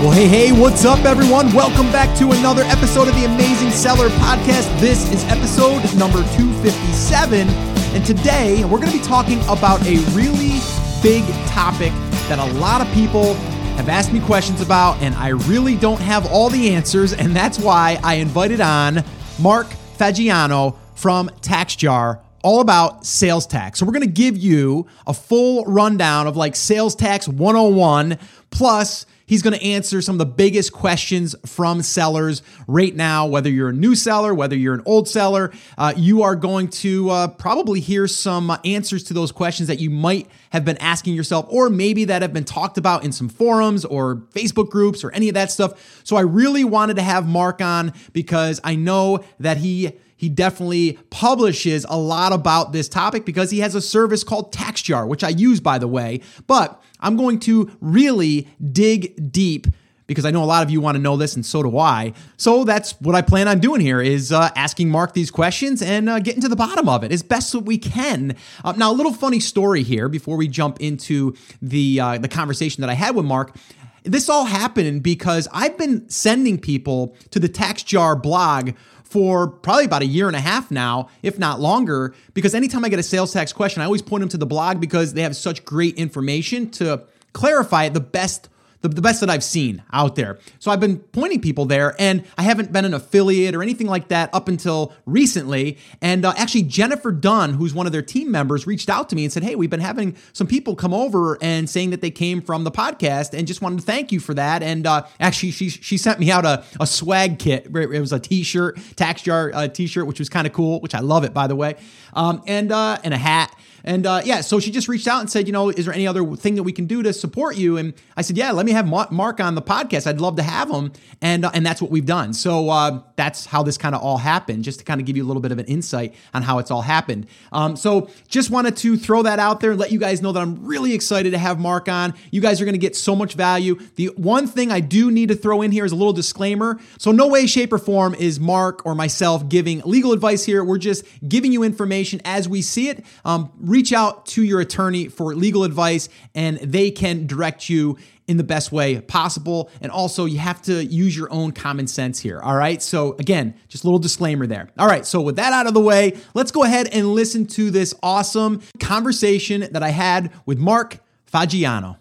Well, hey, hey, what's up, everyone? Welcome back to another episode of the Amazing Seller Podcast. This is episode number 257. And today we're going to be talking about a really big topic that a lot of people have asked me questions about, and I really don't have all the answers. And that's why I invited on Mark Faggiano from TaxJar all about sales tax. So we're going to give you a full rundown of like sales tax 101 plus He's going to answer some of the biggest questions from sellers right now, whether you're a new seller, whether you're an old seller. Uh, you are going to uh, probably hear some answers to those questions that you might have been asking yourself, or maybe that have been talked about in some forums or Facebook groups or any of that stuff. So I really wanted to have Mark on because I know that he he definitely publishes a lot about this topic because he has a service called TaxJar, which I use by the way. But I'm going to really dig deep because I know a lot of you want to know this, and so do I. So that's what I plan on doing here: is uh, asking Mark these questions and uh, getting to the bottom of it as best that we can. Uh, now, a little funny story here before we jump into the uh, the conversation that I had with Mark. This all happened because I've been sending people to the TaxJar blog for probably about a year and a half now, if not longer, because anytime I get a sales tax question, I always point them to the blog because they have such great information to clarify it the best the, the best that I've seen out there. So I've been pointing people there, and I haven't been an affiliate or anything like that up until recently. And uh, actually, Jennifer Dunn, who's one of their team members, reached out to me and said, Hey, we've been having some people come over and saying that they came from the podcast and just wanted to thank you for that. And uh, actually, she, she sent me out a, a swag kit. It was a t shirt, TaxJar uh, t shirt, which was kind of cool, which I love it, by the way, um, and, uh, and a hat. And uh, yeah, so she just reached out and said, you know, is there any other thing that we can do to support you? And I said, yeah, let me have Mark on the podcast. I'd love to have him. And uh, and that's what we've done. So uh, that's how this kind of all happened, just to kind of give you a little bit of an insight on how it's all happened. Um, so just wanted to throw that out there and let you guys know that I'm really excited to have Mark on. You guys are going to get so much value. The one thing I do need to throw in here is a little disclaimer. So no way, shape, or form is Mark or myself giving legal advice here. We're just giving you information as we see it. Um, reach out to your attorney for legal advice and they can direct you in the best way possible. And also, you have to use your own common sense here. All right. So, again, just a little disclaimer there. All right. So, with that out of the way, let's go ahead and listen to this awesome conversation that I had with Mark Faggiano.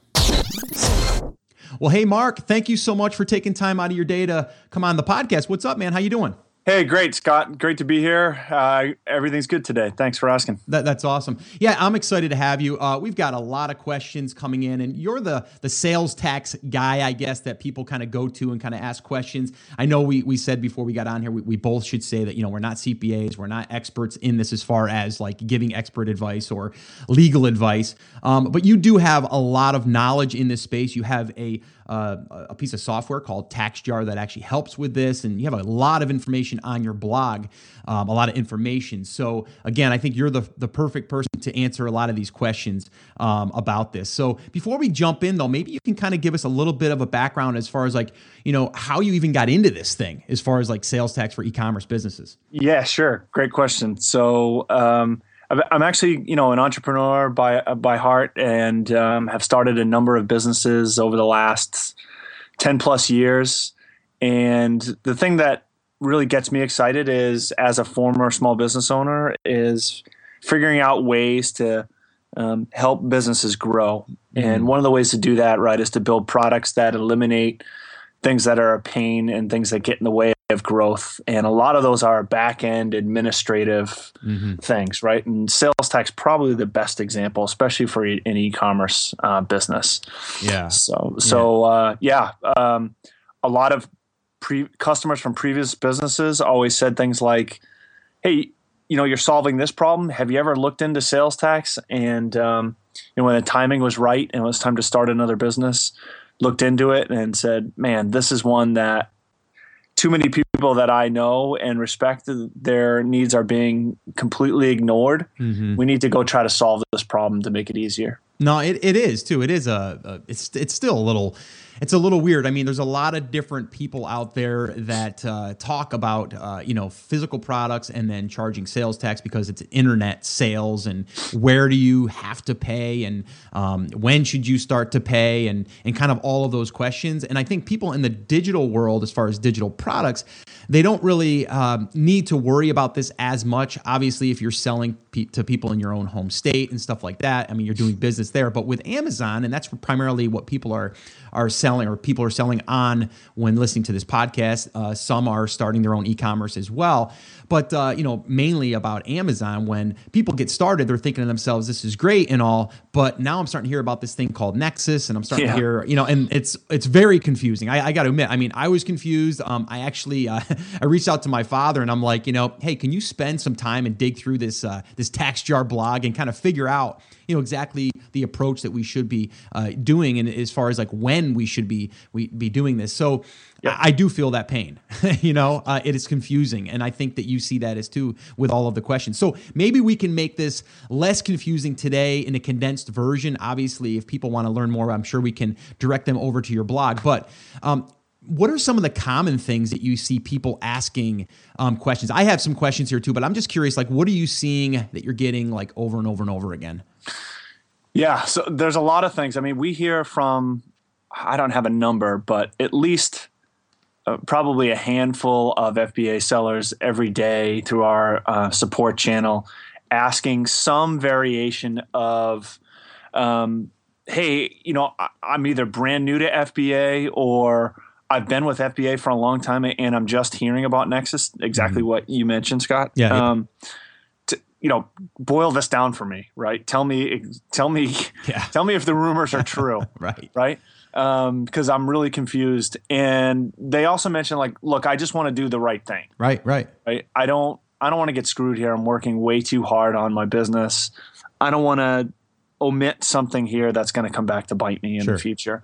Well, hey, Mark, thank you so much for taking time out of your day to come on the podcast. What's up, man? How you doing? Hey, great, Scott. Great to be here. Uh, everything's good today. Thanks for asking. That, that's awesome. Yeah, I'm excited to have you. Uh, we've got a lot of questions coming in, and you're the the sales tax guy, I guess, that people kind of go to and kind of ask questions. I know we we said before we got on here, we, we both should say that you know we're not CPAs, we're not experts in this as far as like giving expert advice or legal advice, um, but you do have a lot of knowledge in this space. You have a uh, a piece of software called TaxJar that actually helps with this. And you have a lot of information on your blog, um, a lot of information. So, again, I think you're the, the perfect person to answer a lot of these questions um, about this. So, before we jump in, though, maybe you can kind of give us a little bit of a background as far as like, you know, how you even got into this thing as far as like sales tax for e commerce businesses. Yeah, sure. Great question. So, um, I'm actually, you know, an entrepreneur by by heart, and um, have started a number of businesses over the last ten plus years. And the thing that really gets me excited is, as a former small business owner, is figuring out ways to um, help businesses grow. Mm-hmm. And one of the ways to do that, right, is to build products that eliminate things that are a pain and things that get in the way of growth. And a lot of those are back end administrative mm-hmm. things, right? And sales tax probably the best example, especially for an e-commerce uh, business. Yeah. So so uh, yeah, um, a lot of pre- customers from previous businesses always said things like, "Hey, you know, you're solving this problem. Have you ever looked into sales tax?" And um, you know, when the timing was right and it was time to start another business, looked into it and said, "Man, this is one that." Too many people that I know and respect their needs are being completely ignored. Mm-hmm. We need to go try to solve this problem to make it easier. No, it, it is too. It is a, a it's it's still a little it's a little weird. I mean, there's a lot of different people out there that uh, talk about uh, you know physical products and then charging sales tax because it's internet sales and where do you have to pay and um, when should you start to pay and and kind of all of those questions. And I think people in the digital world, as far as digital products, they don't really um, need to worry about this as much. Obviously, if you're selling pe- to people in your own home state and stuff like that, I mean, you're doing business there. But with Amazon, and that's primarily what people are are selling or people are selling on when listening to this podcast. Uh, some are starting their own e-commerce as well. But uh, you know, mainly about Amazon. When people get started, they're thinking to themselves, "This is great and all," but now I'm starting to hear about this thing called Nexus, and I'm starting yeah. to hear, you know, and it's it's very confusing. I, I got to admit, I mean, I was confused. Um, I actually uh, I reached out to my father, and I'm like, you know, hey, can you spend some time and dig through this uh, this TaxJar blog and kind of figure out you know exactly the approach that we should be uh, doing and as far as like when we should be we be doing this so yeah. I, I, do feel that pain you know uh, it is confusing and i think that you see that as too with all of the questions so maybe we can make this less confusing today in a condensed version obviously if people want to learn more i'm sure we can direct them over to your blog but um, what are some of the common things that you see people asking um, questions? I have some questions here too, but I'm just curious, like, what are you seeing that you're getting like over and over and over again? Yeah, so there's a lot of things. I mean, we hear from, I don't have a number, but at least uh, probably a handful of FBA sellers every day through our uh, support channel asking some variation of, um, hey, you know, I, I'm either brand new to FBA or I've been with FBA for a long time and I'm just hearing about Nexus, exactly mm-hmm. what you mentioned, Scott. Yeah. Um, to, you know, boil this down for me, right? Tell me, tell me, yeah. tell me if the rumors are true, right? Right. Because um, I'm really confused. And they also mentioned, like, look, I just want to do the right thing. Right. Right. Right. I don't, I don't want to get screwed here. I'm working way too hard on my business. I don't want to omit something here that's going to come back to bite me in sure. the future.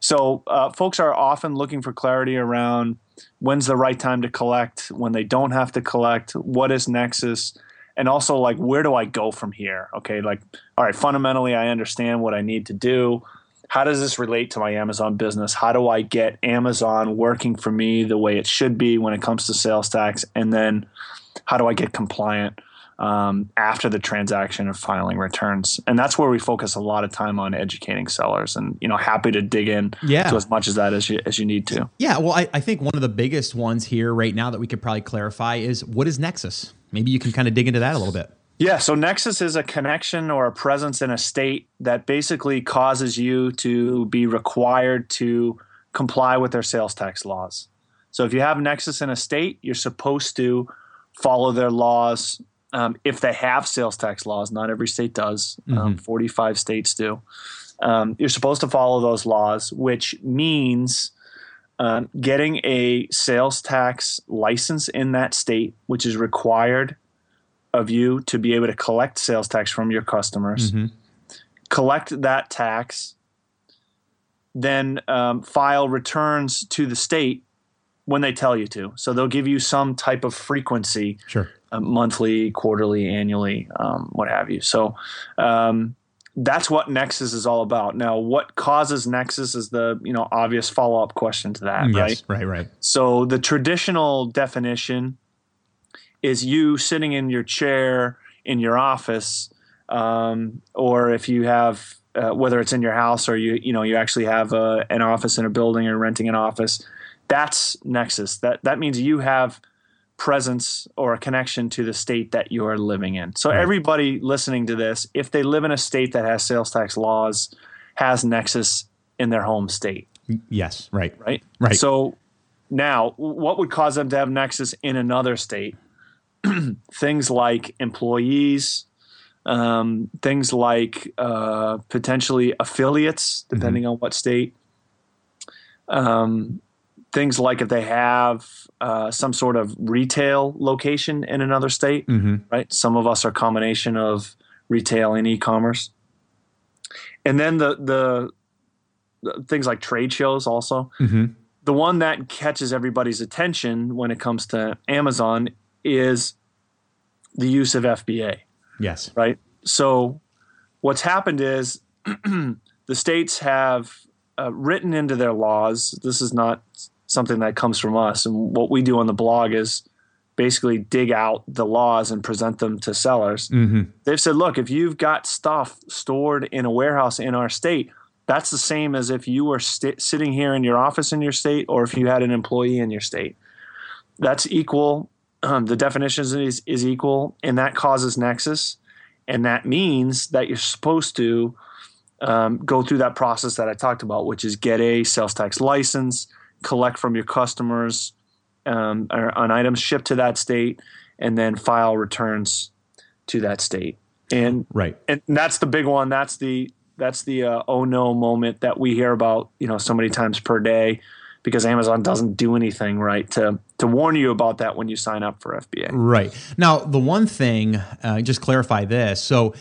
So, uh, folks are often looking for clarity around when's the right time to collect, when they don't have to collect, what is Nexus, and also like where do I go from here? Okay, like all right, fundamentally, I understand what I need to do. How does this relate to my Amazon business? How do I get Amazon working for me the way it should be when it comes to sales tax? And then how do I get compliant? um, after the transaction of filing returns, and that's where we focus a lot of time on educating sellers. And you know, happy to dig in yeah. to as much as that as you as you need to. Yeah, well, I, I think one of the biggest ones here right now that we could probably clarify is what is Nexus. Maybe you can kind of dig into that a little bit. Yeah, so Nexus is a connection or a presence in a state that basically causes you to be required to comply with their sales tax laws. So if you have Nexus in a state, you're supposed to follow their laws um, if they have sales tax laws. Not every state does. Um, mm-hmm. Um, 45 states do. Um, you're supposed to follow those laws, which means um, getting a sales tax license in that state, which is required of you to be able to collect sales tax from your customers. Mm-hmm. Collect that tax, then um, file returns to the state when they tell you to. So they'll give you some type of frequency, sure, uh, monthly, quarterly, annually, um, what have you. So um, that's what Nexus is all about. Now, what causes Nexus is the you know obvious follow up question to that, yes, right? Right, right. So the traditional definition is you sitting in your chair in your office, um, or if you have uh, whether it's in your house or you you know you actually have a, an office in a building or renting an office that's Nexus. That that means you have presence or a connection to the state that you're living in. So right. everybody listening to this, if they live in a state that has sales tax laws, has Nexus in their home state. Yes, right. Right. Right. So now, what would cause them to have Nexus in another state? things like employees, um, things like uh, potentially affiliates, depending mm-hmm. on what state. Um, things like if they have uh, some sort of retail location in another state, mm-hmm. right? Some of us are a combination of retail and e-commerce, and then the the, the things like trade shows also. Mm-hmm. The one that catches everybody's attention when it comes to Amazon is the use of FBA. Yes. Right. So what's happened is the states have uh, written into their laws. This is not something that comes from us. And what we do on the blog is basically dig out the laws and present them to sellers. Mm-hmm. They've said, look, if you've got stuff stored in a warehouse in our state, that's the same as if you were st- sitting here in your office in your state or if you had an employee in your state. That's equal. Um, the definition is, is equal, and that causes nexus. And that means that you're supposed to um, go through that process that I talked about, which is get a sales tax license, collect from your customers um, on items shipped to that state, and then file returns to that state. And right, and that's the big one. That's the that's the uh, oh no moment that we hear about, you know, so many times per day, because Amazon doesn't do anything right to to warn you about that when you sign up for FBA. Right now, the one thing, uh, just clarify this. So,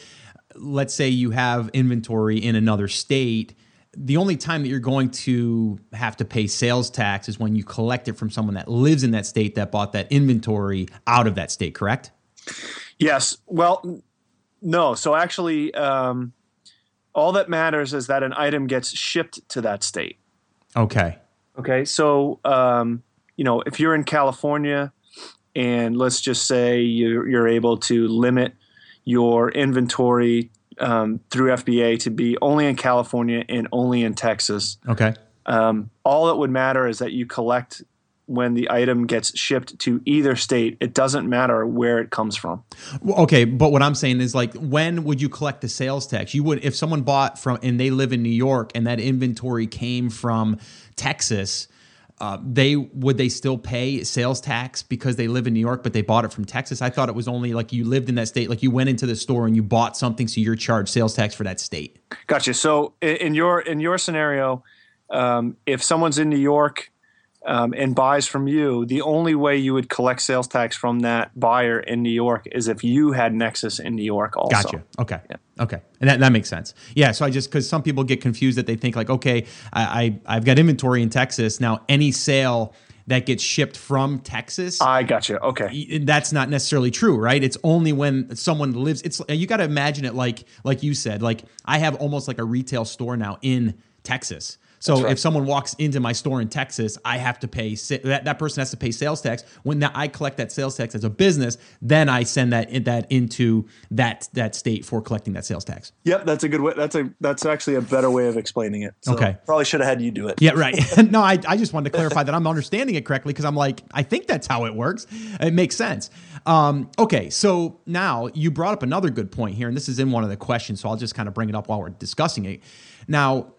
let's say you have inventory in another state the only time that you're going to have to pay sales tax is when you collect it from someone that lives in that state that bought that inventory out of that state, correct? Yes. Well, no. So actually, um, all that matters is that an item gets shipped to that state. Okay. Okay. So, um, you know, if you're in California and let's just say you're, you're able to limit your inventory um, through FBA to be only in California and only in Texas. Okay. Um, all that would matter is that you collect when the item gets shipped to either state. It doesn't matter where it comes from. Okay, but what I'm saying is like, when would you collect the sales tax? You would if someone bought from and they live in New York and that inventory came from Texas uh, they would they still pay sales tax because they live in New York, but they bought it from Texas? I thought it was only like you lived in that state, like you went into the store and you bought something, so you're charged sales tax for that state. Gotcha. So in your in your scenario, um, if someone's in New York um, and buys from you, the only way you would collect sales tax from that buyer in New York is if you had Nexus in New York also. Gotcha. Okay. Yeah. Okay. And that, that makes sense. Yeah. So I just, because some people get confused that they think, like, okay, I, I, I've got inventory in Texas. Now, any sale that gets shipped from Texas. I gotcha. Okay. That's not necessarily true, right? It's only when someone lives it's you got to imagine it like like you said, like I have almost like a retail store now in Texas. So right. if someone walks into my store in Texas, I have to pay that that person has to pay sales tax. When that, I collect that sales tax as a business, then I send that that into that that state for collecting that sales tax. Yep, that's a good way. That's a that's actually a better way of explaining it. So okay, probably should have had you do it. Yeah, right. no, I I just wanted to clarify that I'm understanding it correctly because I'm like I think that's how it works. It makes sense. Um, okay, so now you brought up another good point here, and this is in one of the questions, so I'll just kind of bring it up while we're discussing it. Now,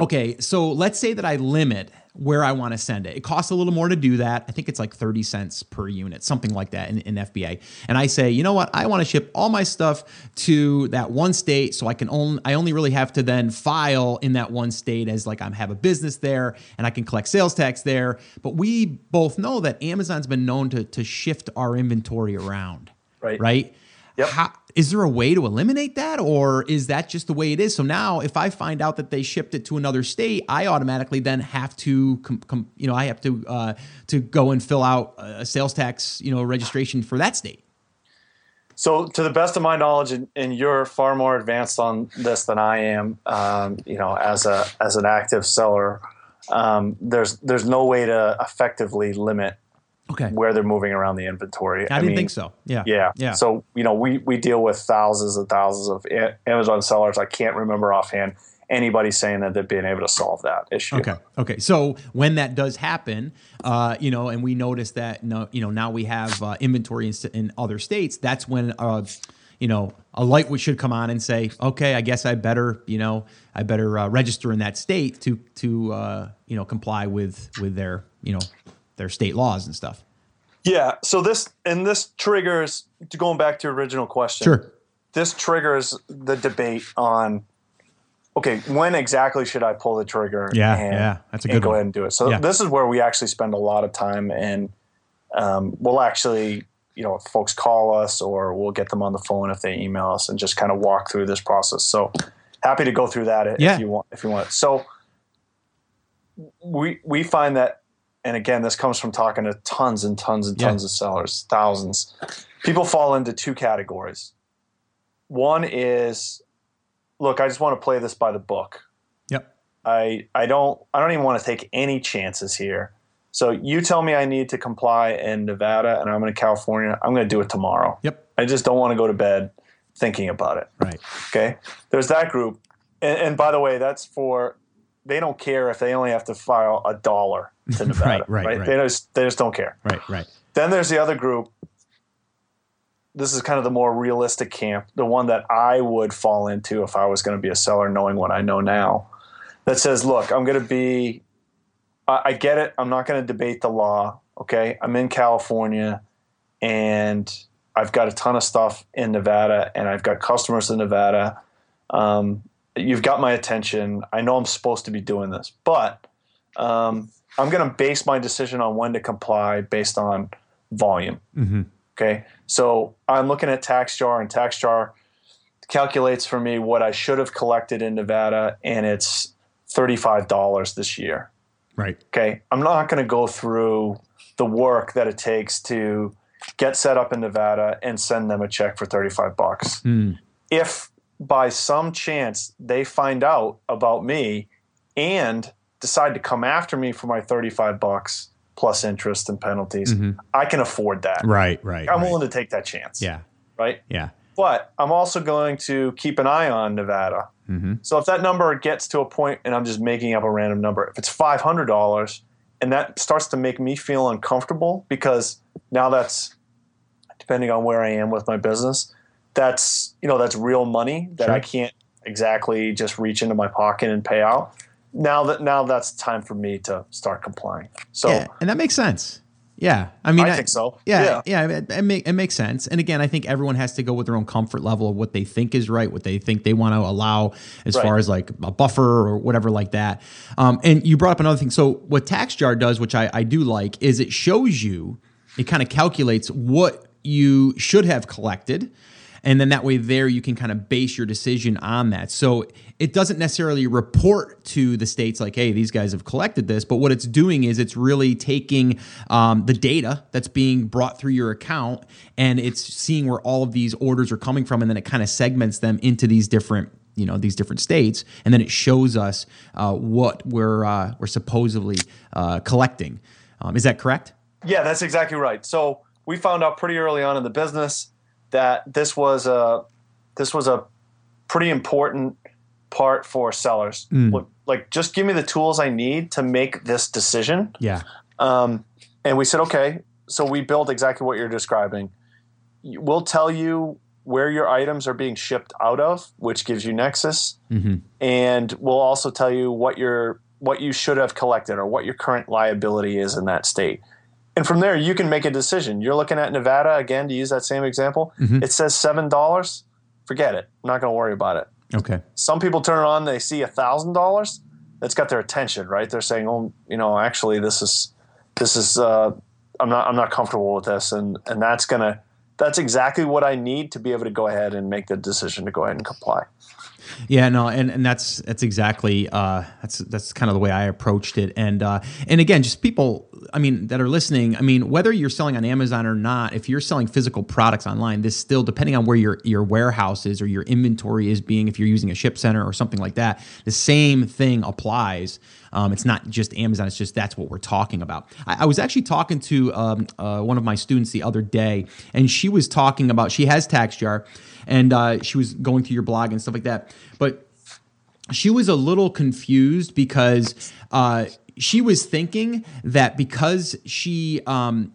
Okay, so let's say that I limit where I want to send it. It costs a little more to do that. I think it's like 30 cents per unit, something like that in, in FBA. And I say, you know what? I want to ship all my stuff to that one state so I can only I only really have to then file in that one state as like I'm have a business there and I can collect sales tax there. But we both know that Amazon's been known to to shift our inventory around. Right. Right? Yep. How, is there a way to eliminate that or is that just the way it is so now if i find out that they shipped it to another state i automatically then have to com, com, you know i have to uh, to go and fill out a sales tax you know registration for that state so to the best of my knowledge and, and you're far more advanced on this than i am um, you know as a as an active seller um, there's there's no way to effectively limit okay. where they're moving around the inventory. I, I didn't mean, think so. Yeah. Yeah. Yeah. So, you know, we, we deal with thousands and thousands of Amazon sellers. I can't remember offhand anybody saying that they've been able to solve that issue. Okay. Okay. So when that does happen, uh, you know, and we notice that, no, you know, now we have uh, inventory in, in, other states, that's when, uh, you know, a light should come on and say, okay, I guess I better, you know, I better uh, register in that state to, to, uh, you know, comply with, with their, you know, their state laws and stuff. Yeah. So this and this triggers going back to your original question. Sure. This triggers the debate on okay, when exactly should I pull the trigger? Yeah, and, yeah, that's a good. And go one. ahead and do it. So yeah. this is where we actually spend a lot of time, and um, we'll actually, you know, if folks call us or we'll get them on the phone if they email us, and just kind of walk through this process. So happy to go through that if yeah. you want. If you want. So we we find that and again, this comes from talking to tons and tons and tons yeah. of sellers, thousands. People fall into two categories. One is, look, I just want to play this by the book. Yep. I I don't I don't even want to take any chances here. So you tell me I need to comply in Nevada and I'm in California. I'm going to do it tomorrow. Yep. I just don't want to go to bed thinking about it. Right. Okay. There's that group, and, and by the way, that's for they don't care if they only have to file a dollar to Nevada. right, right, right. They just they just don't care. Right. Right. Then there's the other group. This is kind of the more realistic camp, the one that I would fall into if I was going to be a seller, knowing what I know now. That says, look, I'm going to be, I, I get it. I'm not going to debate the law. Okay. I'm in California and I've got a ton of stuff in Nevada and I've got customers in Nevada. Um, you've got my attention. I know I'm supposed to be doing this, but um, I'm going to base my decision on when to comply based on volume. Mm-hmm. Okay. So I'm looking at TaxJar, and TaxJar calculates for me what I should have collected in Nevada, and it's $35 this year. Right. Okay. I'm not going to go through the work that it takes to get set up in Nevada and send them a check for 35 bucks. Mm. If by some chance they find out about me and decide to come after me for my 35 bucks plus interest and penalties, Mhm. I can afford that. Right. Right. I'm right. willing to take that chance. Yeah. Right. Yeah. But I'm also going to keep an eye on Nevada. Mm-hmm. So if that number gets to a point, and I'm just making up a random number, if it's five hundred dollars, and that starts to make me feel uncomfortable because now that's depending on where I am with my business, that's you know that's real money that Sure. I can't exactly just reach into my pocket and pay out. Now that now that's time for me to start complying. So yeah, and that makes sense. Yeah, I mean, I think so. Yeah, Yeah. yeah, it, it, make, it makes sense. And again, I think everyone has to go with their own comfort level of what they think is right, what they think they want to allow as Right. far as like a buffer or whatever like that. Um, and you brought up another thing. So what TaxJar does, which I, I do like, is it shows you, it kind of calculates what you should have collected. And then that way, there you can kind of base your decision on that. So it doesn't necessarily report to the states like, hey, these guys have collected this. But what it's doing is it's really taking um, the data that's being brought through your account and it's seeing where all of these orders are coming from. And then it kind of segments them into these different you know these different states and then it shows us uh, what we're uh, we're supposedly uh, collecting um, is that correct Yeah, that's exactly right. So we found out pretty early on in the business that this was a this was a pretty important part for sellers. Look, like, just give me the tools I need to make this decision. yeah Um, and we said, okay. So we built exactly what you're describing. We'll tell you where your items are being shipped out of, which gives you Nexus, mm-hmm. and we'll also tell you what your what you should have collected or what your current liability is in that state. And from there, you can make a decision. You're looking at Nevada again to use that same example. Mhm. It says seven dollars. Forget it. I'm not going to worry about it. okay Some people turn it on, they see a thousand dollars. That's got their attention, right? They're saying, "Oh, you know, actually, this is this is uh, I'm not I'm not comfortable with this," and and that's gonna that's exactly what I need to be able to go ahead and make the decision to go ahead and comply. Yeah, no, and, and that's that's exactly uh, that's that's kind of the way I approached it, and uh, and again, just people, I mean, that are listening. I mean, whether you're selling on Amazon or not, if you're selling physical products online, this still depending on where your your warehouse is or your inventory is being, if you're using a ship center or something like that, the same thing applies. Um, it's not just Amazon; it's just that's what we're talking about. I, I was actually talking to um, uh, one of my students the other day, and she was talking about she has TaxJar, and uh, she was going through your blog and stuff like that, but she was a little confused because uh, she was thinking that because she um,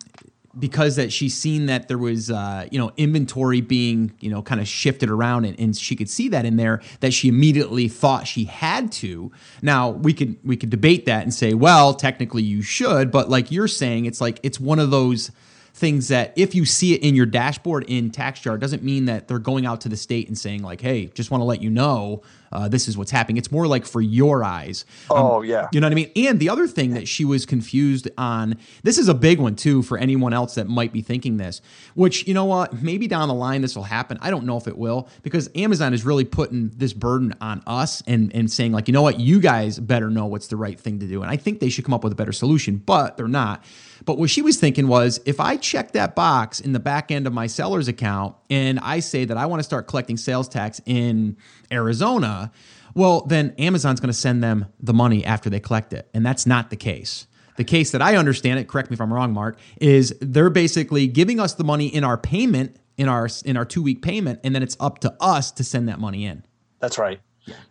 because that she's seen that there was uh, you know inventory being you know kind of shifted around and, and she could see that in there that she immediately thought she had to. Now we could we could debate that and say well technically you should but like you're saying it's like it's one of those things that if you see it in your dashboard in TaxJar doesn't mean that they're going out to the state and saying like, "Hey, just want to let you know uh, this is what's happening." It's more like for your eyes. Oh yeah, You know what I mean? And the other thing that she was confused on, this is a big one too for anyone else that might be thinking this, which, you know what, maybe down the line this will happen. I don't know if it will because Amazon is really putting this burden on us and, and saying, like, you know what, you guys better know what's the right thing to do. And I think they should come up with a better solution, but they're not. But what she was thinking was if I check that box in the back end of my seller's account and I say that I want to start collecting sales tax in Arizona, Well, then Amazon's going to send them the money after they collect it. And that's not the case. The case that I understand it, correct me if I'm wrong, Mark, is they're basically giving us the money in our payment, in our in our two week payment, and then it's up to us to send that money in. That's right.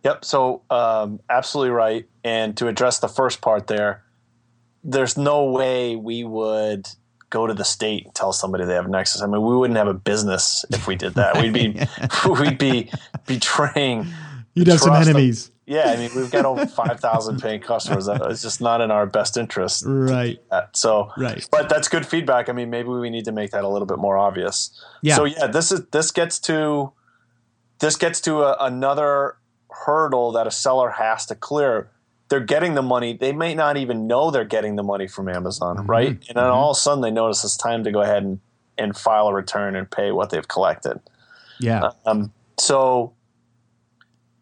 Yep. So um, absolutely right. And to address the first part there, there's no way we would go to the state and tell somebody they have Nexus. I mean, we wouldn't have a business if we did that. We'd be we'd be betraying. You'd have some enemies. Of, yeah, I mean, we've got over five thousand paying customers. It's just not in our best interest. Right. So, right. But that's good feedback. I mean, maybe we need to make that a little bit more obvious. Yeah. So yeah, this is this gets to this gets to a, another hurdle that a seller has to clear they're getting the money. They may not even know they're getting the money from Amazon, mm-hmm. right? And then mm-hmm. all of a sudden they notice it's time to go ahead and, and file a return and pay what they've collected. Yeah. Um, so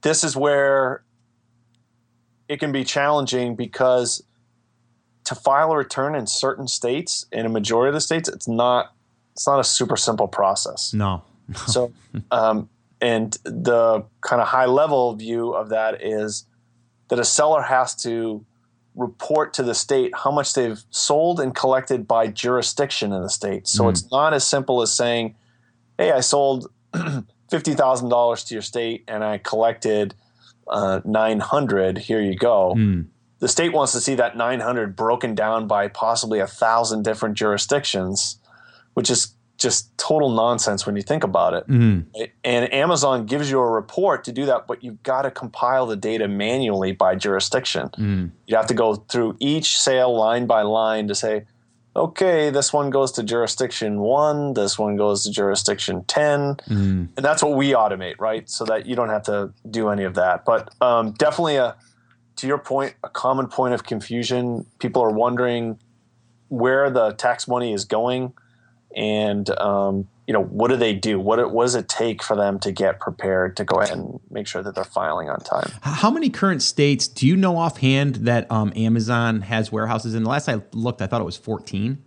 this is where it can be challenging because to file a return in certain states, in a majority of the states, it's not it's not a super simple process. No. so, um, and the kind of high level view of that is that a seller has to report to the state how much they've sold and collected by jurisdiction in the state. So mm. it's not as simple as saying, "Hey, I sold fifty thousand dollars to your state and I collected uh, nine hundred. Here you go." Mm. The state wants to see that nine hundred broken down by possibly a thousand different jurisdictions, which is just total nonsense when you think about it. Mm-hmm. And Amazon gives you a report to do that, but you've got to compile the data manually by jurisdiction. Mm-hmm. You have to go through each sale line by line to say, okay, this one goes to jurisdiction one, this one goes to jurisdiction 10. Mm-hmm. And that's what we automate, right? So that you don't have to do any of that. But um, definitely, a, to your point, a common point of confusion. People are wondering where the tax money is going and um, you know what do they do what, what does it take for them to get prepared to go ahead and make sure that they're filing on time how many current states do you know offhand that um, amazon has warehouses in the last i looked i thought it was 14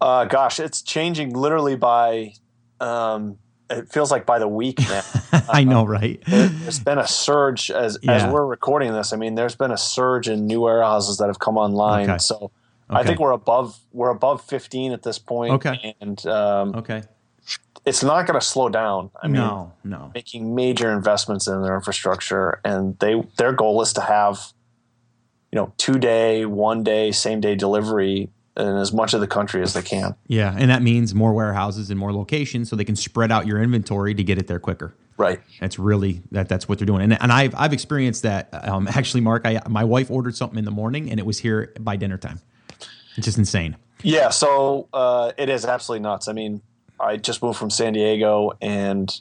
uh, gosh it's changing literally by um, it feels like by the week now. I know, right? there, has been a surge as yeah. as we're recording this. I mean, there's been a surge in new warehouses that have come online. Okay. So Okay. I think we're above we're above 15 at this point. Okay. And um, okay, it's not going to slow down. I mean, no, no. Making major investments in their infrastructure, and they their goal is to have, you know, two day, one day, same day delivery in as much of the country as they can. Yeah, and that means more warehouses and more locations, so they can spread out your inventory to get it there quicker. Right. That's really that. That's what they're doing, and and I've I've experienced that. Um, actually, Mark, I my wife ordered something in the morning, and it was here by dinner time. It's just insane. Yeah, so uh, it is absolutely nuts. I mean, I just moved from San Diego, and,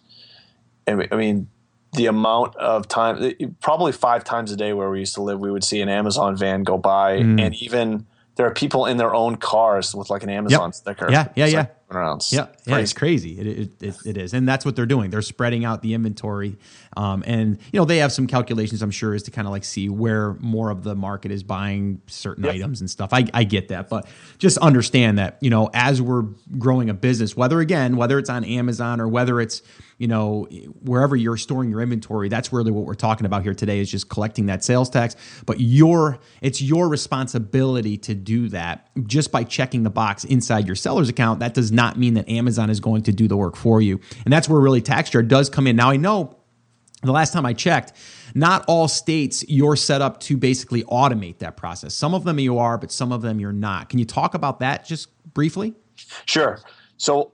and I mean, the amount of time, probably five times a day where we used to live, we would see an Amazon van go by, mm. and even there are people in their own cars with like an Amazon yep. sticker. Yeah, yeah, yeah. Like around. Yeah, yeah, it's crazy. It, it, it, it is, and that's what they're doing. They're spreading out the inventory, um, and you know they have some calculations. I'm sure is to kind of like see where more of the market is buying certain yep. items and stuff. I, I get that, but just understand that you know as we're growing a business, whether again whether it's on Amazon or whether it's you know, wherever you're storing your inventory, that's really what we're talking about here today is just collecting that sales tax. But your it's your responsibility to do that just by checking the box inside your seller's account. That does not mean that Amazon is going to do the work for you. And that's where really TaxJar does come in. Now I know the last time I checked, not all states you're set up to basically automate that process. Some of them you are, but some of them you're not. Can you talk about that just briefly? Sure. So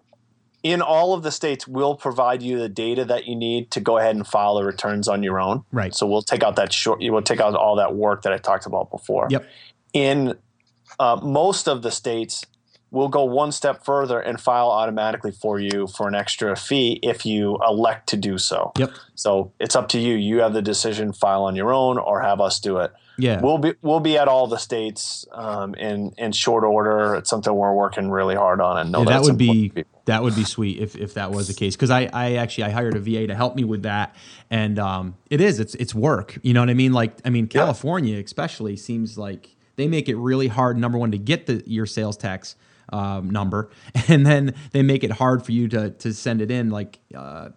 in all of the states, we'll provide you the data that you need to go ahead and file the returns on your own. Right. So we'll take out that short. We'll take out all that work that I talked about before. Yep. In uh, most of the states, we'll go one step further and file automatically for you for an extra fee if you elect to do so. Yep. So it's up to you. You have the decision: file on your own or have us do it. Yeah, we'll be we'll be at all the states um, in in short order. It's something we're working really hard on, and know yeah, that, that would be that would be sweet if, if that was the case. Because I, I actually I hired a VA to help me with that, and um, it is it's it's work. You know what I mean? Like I mean California yeah. especially seems like they make it really hard. Number one to get the your sales tax um, number, and then they make it hard for you to to send it in. Like uh,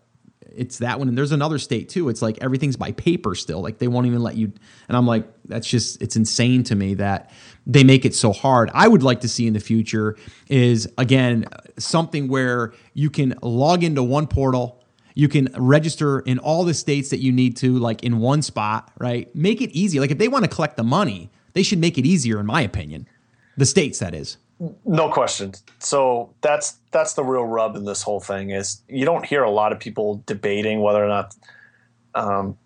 it's that one. And there's another state too. It's like everything's by paper still. Like they won't even let you. And I'm like, that's just, it's insane to me that they make it so hard. I would like to see in the future is again, something where you can log into one portal. You can register in all the states that you need to, like in one spot, right? Make it easy. Like if they want to collect the money, they should make it easier, in my opinion. The states, that is. No question. So that's that's the real rub in this whole thing is you don't hear a lot of people debating whether or not um,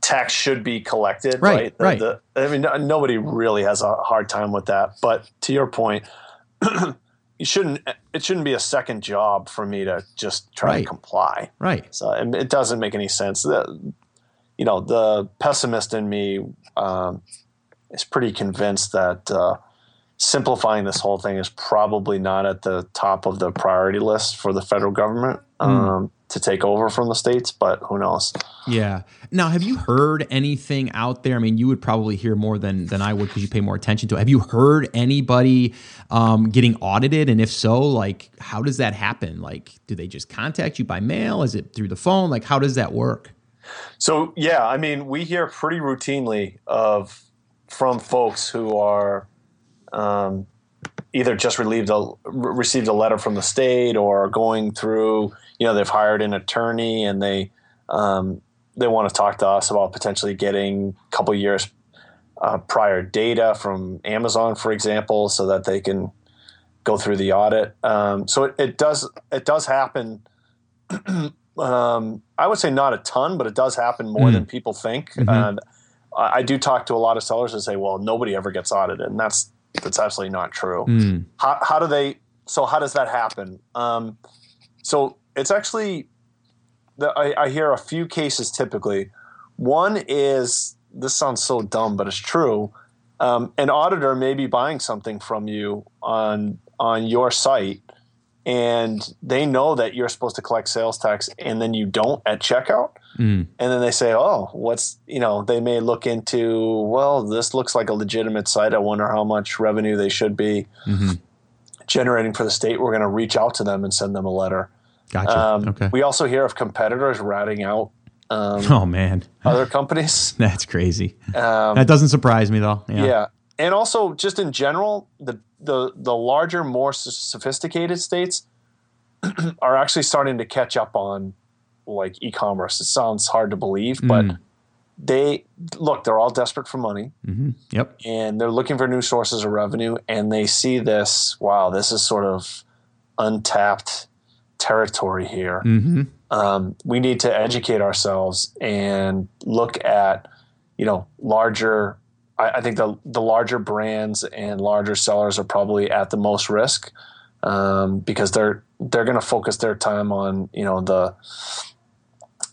tax should be collected. Right. Right. right. The, I mean, no, nobody really has a hard time with that. But to your point, you shouldn't. It shouldn't be a second job for me to just try Right. to comply. Right. So it doesn't make any sense. The, you know, the pessimist in me um, is pretty convinced that uh, simplifying this whole thing is probably not at the top of the priority list for the federal government um, to take over from the states. But who knows? Yeah. Now, have you heard anything out there? I mean, you would probably hear more than than I would because you pay more attention to it. Have you heard anybody um, getting audited? And if so, like, how does that happen? Like, do they just contact you by mail? Is it through the phone? Like, how does that work? So yeah, I mean, we hear pretty routinely of from folks who are um, either just relieved a, received a letter from the state or going through. You know, they've hired an attorney and they um, they want to talk to us about potentially getting a couple years uh, prior data from Amazon, for example, so that they can go through the audit. Um, so it, it does it does happen um, I would say not a ton, but it does happen more Mm. than people think. Mhm. And I, I do talk to a lot of sellers and say, "Well, nobody ever gets audited," and that's that's absolutely not true. Mm. How, how do they? So how does that happen? Um, so it's actually, the, I, I hear a few cases typically. One is this sounds so dumb, but it's true. Um, an auditor may be buying something from you on on your site, and they know that you're supposed to collect sales tax, and then you don't at checkout Mm. and then they say, "Oh, what's you know?" They may look into, well, this looks like a legitimate site. I wonder how much revenue they should be hmm generating for the state. We're going to reach out to them and send them a letter. Gotcha. Um, okay. We also hear of competitors ratting out um, oh man, other companies. that's crazy. Um, That doesn't surprise me though. Yeah. yeah. And also just in general, the the the larger, more sophisticated states are actually starting to catch up on like e-commerce. It sounds hard to believe, but Mm. they look. They're all desperate for money. hmm Yep. and they're looking for new sources of revenue and they see this wow this is sort of untapped territory here hmm um, we need to educate ourselves and look at you know larger I, I think the the larger brands and larger sellers are probably at the most risk um, because they're they're going to focus their time on you know the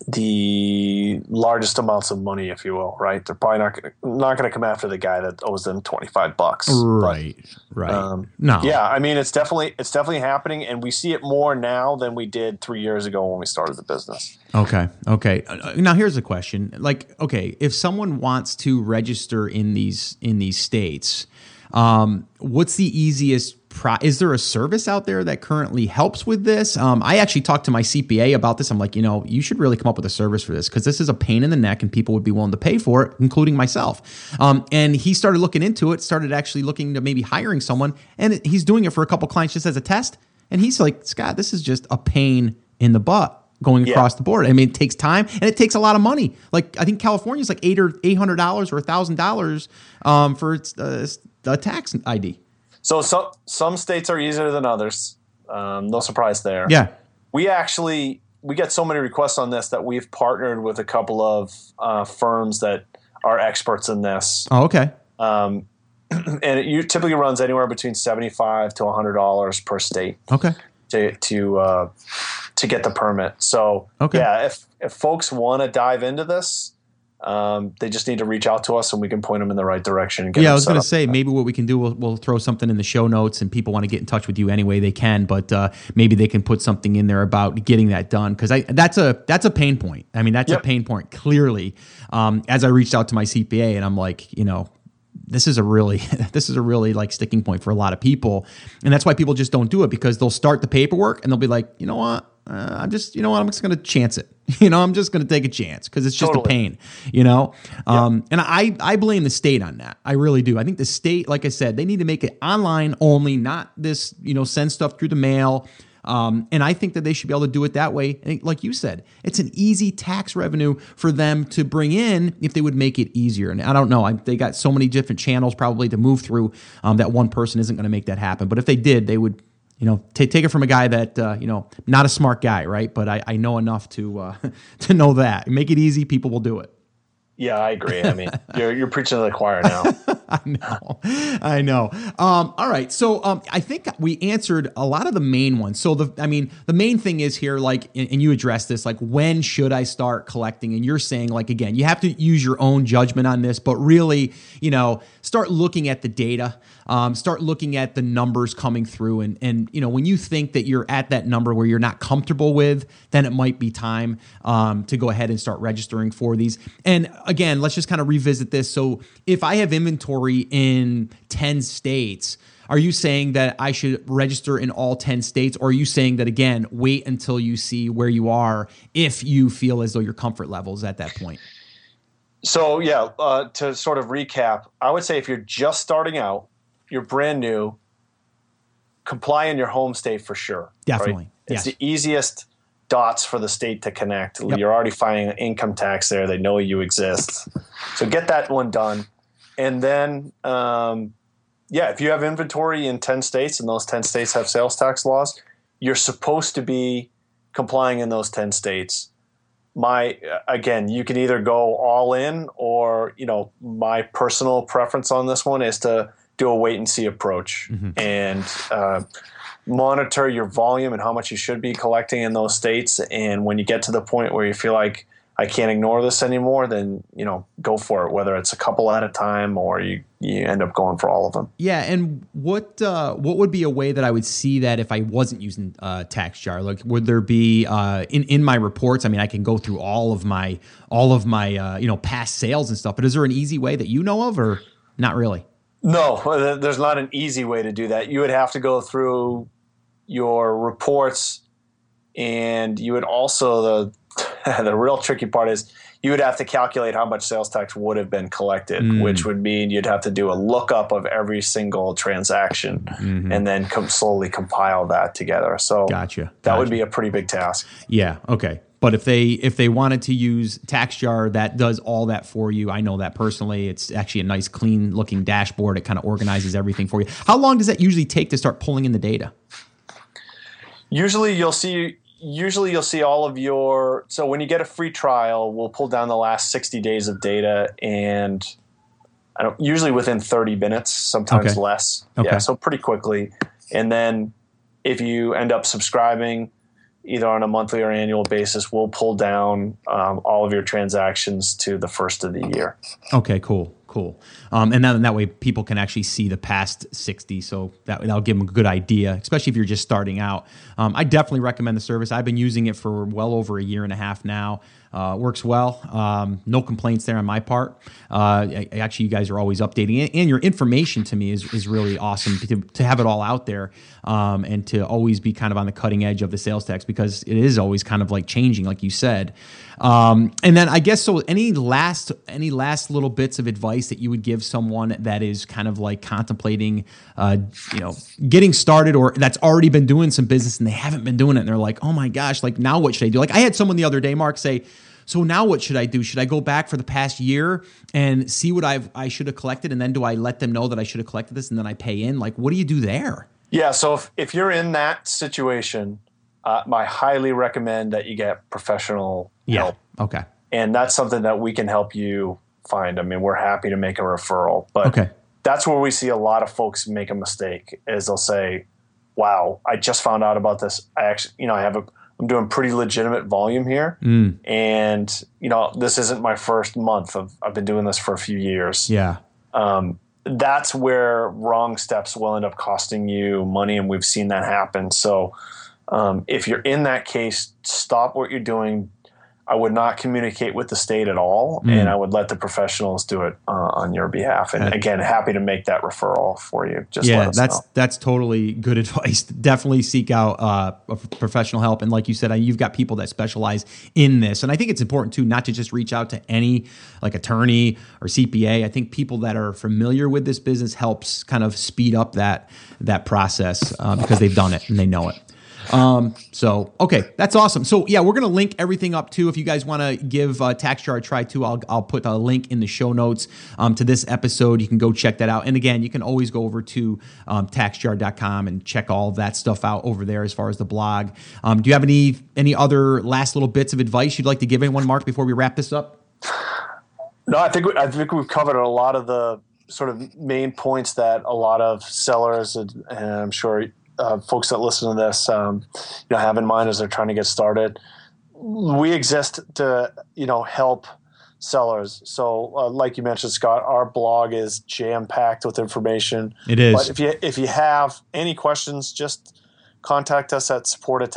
the largest amounts of money, if you will, right? They're probably not gonna, not going to come after the guy that owes them twenty five bucks, But, Right. Right. um, no. yeah, I mean, it's definitely it's definitely happening, and we see it more now than we did three years ago when we started the business. Okay. Okay. Uh, Now here's a question. Like, okay, if someone wants to register in these in these states, um, what's the easiest? Pro- is there a service out there that currently helps with this? Um, I actually talked to my CPA about this. I'm like, you know, you should really come up with a service for this because this is a pain in the neck, and people would be willing to pay for it, including myself. Um, and he started looking into it, started actually looking to maybe hiring someone, and he's doing it for a couple clients just as a test. And he's like, Scott, this is just a pain in the butt going Yeah. across the board. I mean, it takes time and it takes a lot of money. Like I think California is like eight or eight hundred dollars or a thousand dollars um, for its uh, a tax ID. So some some states are easier than others. Um, no surprise there. Yeah. we actually we get so many requests on this that we've partnered with a couple of uh, firms that are experts in this, Oh, okay. um, and it typically runs anywhere between seventy five to hundred dollars per state Okay. to to uh, to get the permit. So Okay. yeah, if if folks want to dive into this, um, they just need to reach out to us and we can point them in the right direction. And get Yeah, I was going to say maybe what we can do, we'll, we'll throw something in the show notes, and people want to get in touch with you anyway, they can. But uh, maybe they can put something in there about getting that done because I that's a that's a pain point. I mean, that's Yep. a pain point clearly. Um, as I reached out to my CPA, and I'm like, you know, this is a really this is a really like sticking point for a lot of people, and that's why people just don't do it because they'll start the paperwork and they'll be like, you know what, uh, I'm just, you know what, I'm just going to chance it. You know, I'm just going to take a chance because it's just Totally. a pain, you know? Um, And I, I blame the state on that. I really do. I think the state, like I said, they need to make it online only, not this, you know, send stuff through the mail. Um, and I think that they should be able to do it that way. And like you said, it's an easy tax revenue for them to bring in if they would make it easier. And I don't know, I, they got so many different channels probably to move through um, that one person isn't going to make that happen. But if they did, they would you know, take take it from a guy that uh, you know, not a smart guy, right? But I, I know enough to uh, to know that. Make it easy, people will do it. Yeah, I agree. I mean, you're you're preaching to the choir now. I know, I know. Um, all right, so um, I think we answered a lot of the main ones. So the, I mean, the main thing is here, like, and and you addressed this, like, when should I start collecting? And you're saying, like, again, you have to use your own judgment on this, but really, you know, start looking at the data, um, start looking at the numbers coming through, and and you know, when you think that you're at that number where you're not comfortable with, then it might be time um, to go ahead and start registering for these. And again, let's just kind of revisit this. So if I have inventory in 10 states, are you saying that I should register in all 10 states? Or are you saying that, again, wait until you see where you are if you feel as though your comfort level is at that point? So yeah, uh, to sort of recap, I would say if you're just starting out, you're brand new, comply in your home state for sure. right? Definitely, It's yes. the easiest dots for the state to connect. Yep. You're already filing an income tax there. They know you exist. So get that one done. And then, um, yeah, if you have inventory in 10 states and those 10 states have sales tax laws, you're supposed to be complying in those 10 states my again you can either go all in or you know my personal preference on this one is to do a wait and see approach and uh, monitor your volume and how much you should be collecting in those states and when you get to the point where you feel like i can't ignore this anymore then you know go for it whether it's a couple at a time or you you end up going for all of them Yeah, and what uh, what would be a way that I would see that if I wasn't using uh, TaxJar? Like, would there be uh, in in my reports? I mean, I can go through all of my all of my uh, you know past sales and stuff. But is there an easy way that you know of, or not really? No, there's not an easy way to do that. You would have to go through your reports, and you would also the the real tricky part is you would have to calculate how much sales tax would have been collected, Mm. which would mean you'd have to do a lookup of every single transaction and then com- slowly compile that together. So Mm-hmm. Gotcha. that would be a pretty big task. Yeah. Okay. But if they if they wanted to use TaxJar, that does all that for you. I know that personally. It's actually a nice, clean looking dashboard. It kind of organizes everything for you. How long does that usually take to start pulling in the data? Usually you'll see usually you'll see all of your so when you get a free trial, we'll pull down the last 60 days of data and I don't usually within 30 minutes, sometimes Okay. less. Okay. Yeah, so pretty quickly. And then if you end up subscribing either on a monthly or annual basis, we'll pull down um, all of your transactions to the first of the year. Okay, cool, cool. Um, and then that way people can actually see the past 60. So that, that'll give them a good idea, especially if you're just starting out. Um, I definitely recommend the service. I've been using it for well over a year and a half now. Uh, works well. Um, no complaints there on my part. Uh, I- actually, you guys are always updating it, and your information to me is, is really awesome to, to have it all out there um, and to always be kind of on the cutting edge of the sales tax because it is always kind of like changing, like you said. Um, and then I guess so. Any last any last little bits of advice that you would give someone that is kind of like contemplating, uh, you know, getting started or that's already been doing some business and they haven't been doing it and they're like, oh my gosh, like now what should I do? Like I had someone the other day, Mark, say. So now what should I do? Should I go back for the past year and see what I've I should have collected, and then do I let them know that I should have collected this, and then I pay in? Like, what do you do there? Yeah, so if, if you're in that situation, uh, I highly recommend that you get professional help. Okay. and that's something that we can help you find. I mean, we're happy to make a referral, but Okay. that's where we see a lot of folks make a mistake. Is they'll say, "Wow, I just found out about this. I actually, you know, I have a, I'm doing pretty legitimate volume here, Mm, and you know, this isn't my first month of I've been doing this for a few years. yeah. Um, that's where wrong steps will end up costing you money, and we've seen that happen. So, um, if you're in that case, stop what you're doing. I would not communicate with the state at all, mm. and I would let the professionals do it uh, on your behalf. And again, happy to make that referral for you. Just yeah, that's know. that's totally good advice. Definitely seek out uh, professional help. And like you said, you've got people that specialize in this, and I think it's important too not to just reach out to any like attorney or CPA. I think people that are familiar with this business helps kind of speed up that that process uh, because they've done it and they know it. Um, so okay, that's awesome. So yeah, we're gonna link everything up too. If you guys want to give uh, TaxJar a try too, I'll I'll put a link in the show notes um, to this episode. You can go check that out. And again, you can always go over to um, TaxJar.com and check all that stuff out over there as far as the blog. Um, do you have any any other last little bits of advice you'd like to give anyone, Mark, before we wrap this up? No, I think I think we've covered a lot of the sort of main points that a lot of sellers and, and I'm sure uh, folks that listen to this, um, you know, have in mind as they're trying to get started. We exist to, you know, help sellers. So, uh, like you mentioned, Scott, our blog is jam packed with information. It is. But if you if you have any questions, just contact us at support at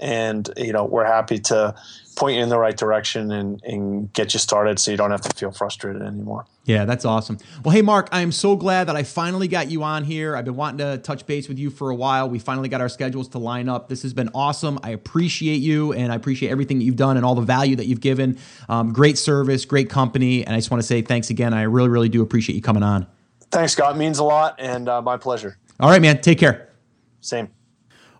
and you know we're happy to point you in the right direction and, and get you started so you don't have to feel frustrated anymore. Yeah, that's awesome. Well, hey, Mark, I am so glad that I finally got you on here. I've been wanting to touch base with you for a while. We finally got our schedules to line up. This has been awesome. I appreciate you and I appreciate everything that you've done and all the value that you've given. Um, great service, great company. And I just want to say thanks again. I really, really do appreciate you coming on. Thanks, Scott. It means a lot and uh, my pleasure. All right, man. Take care. Same.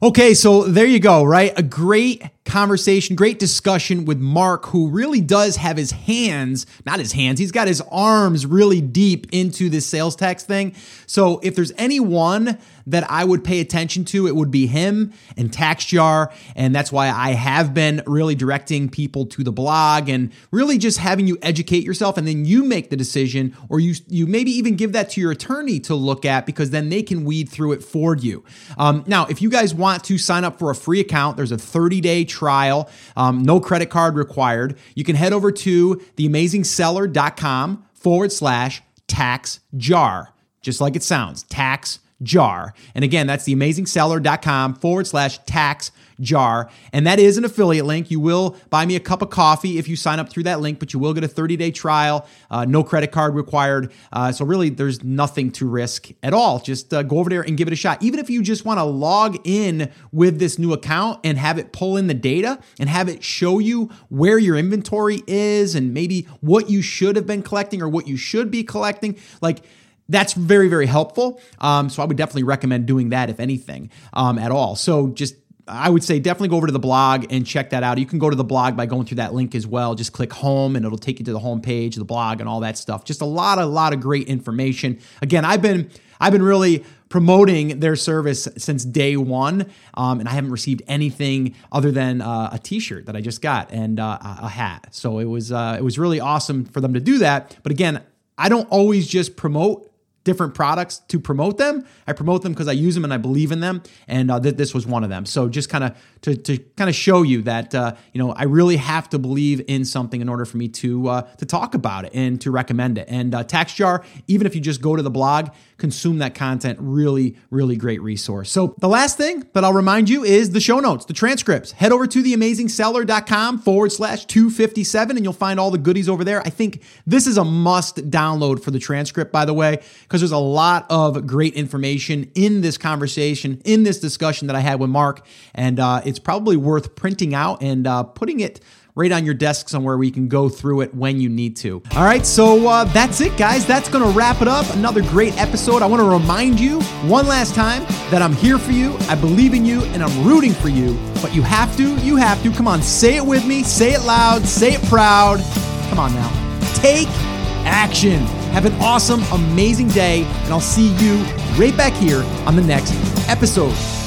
Okay, so there you go, right? A great conversation, great discussion with Mark, who really does have his hands, not his hands, he's got his arms really deep into this sales tax thing. So if there's anyone that I would pay attention to, it would be him and TaxJar. And that's why I have been really directing people to the blog and really just having you educate yourself. And then you make the decision, or you, you maybe even give that to your attorney to look at because then they can weed through it for you. Um, now, if you guys want to sign up for a free account, there's a 30 day trial, um, no credit card required. You can head over to theamazingseller.com forward slash tax jar, just like it sounds, tax jar. And again, that's theamazingseller.com forward slash tax jar. And that is an affiliate link. You will buy me a cup of coffee if you sign up through that link, but you will get a 30 day trial, uh, no credit card required. Uh, so, really, there's nothing to risk at all. Just uh, go over there and give it a shot. Even if you just want to log in with this new account and have it pull in the data and have it show you where your inventory is and maybe what you should have been collecting or what you should be collecting. Like, that's very very helpful um, so i would definitely recommend doing that if anything um, at all so just I would say definitely go over to the blog and check that out. You can go to the blog by going through that link as well. Just click home and it'll take you to the home page, the blog, and all that stuff. Just a lot, a lot of great information. Again, I've been I've been really promoting their service since day one, um, and I haven't received anything other than uh, a T-shirt that I just got and uh, a hat. So it was uh, it was really awesome for them to do that. But again, I don't always just promote different products to promote them. I promote them because I use them and I believe in them, and uh, th- this was one of them. So just kind of to, to kind of show you that uh, you know I really have to believe in something in order for me to uh, to talk about it and to recommend it. And uh, TaxJar, even if you just go to the blog, consume that content. Really, really great resource. So the last thing that I'll remind you is the show notes, the transcripts. Head over to theamazingseller.com forward slash 257 and you'll find all the goodies over there. I think this is a must download for the transcript, by the way, because there's a lot of great information in this conversation, in this discussion that I had with Mark. And uh, it's probably worth printing out and uh, putting it right on your desk somewhere where you can go through it when you need to. All right, so uh, that's it, guys. That's going to wrap it up. Another great episode. I want to remind you one last time that I'm here for you, I believe in you, and I'm rooting for you. But you have to, you have to. Come on, say it with me, say it loud, say it proud. Come on now. Take action. Have an awesome, amazing day, and I'll see you right back here on the next episode.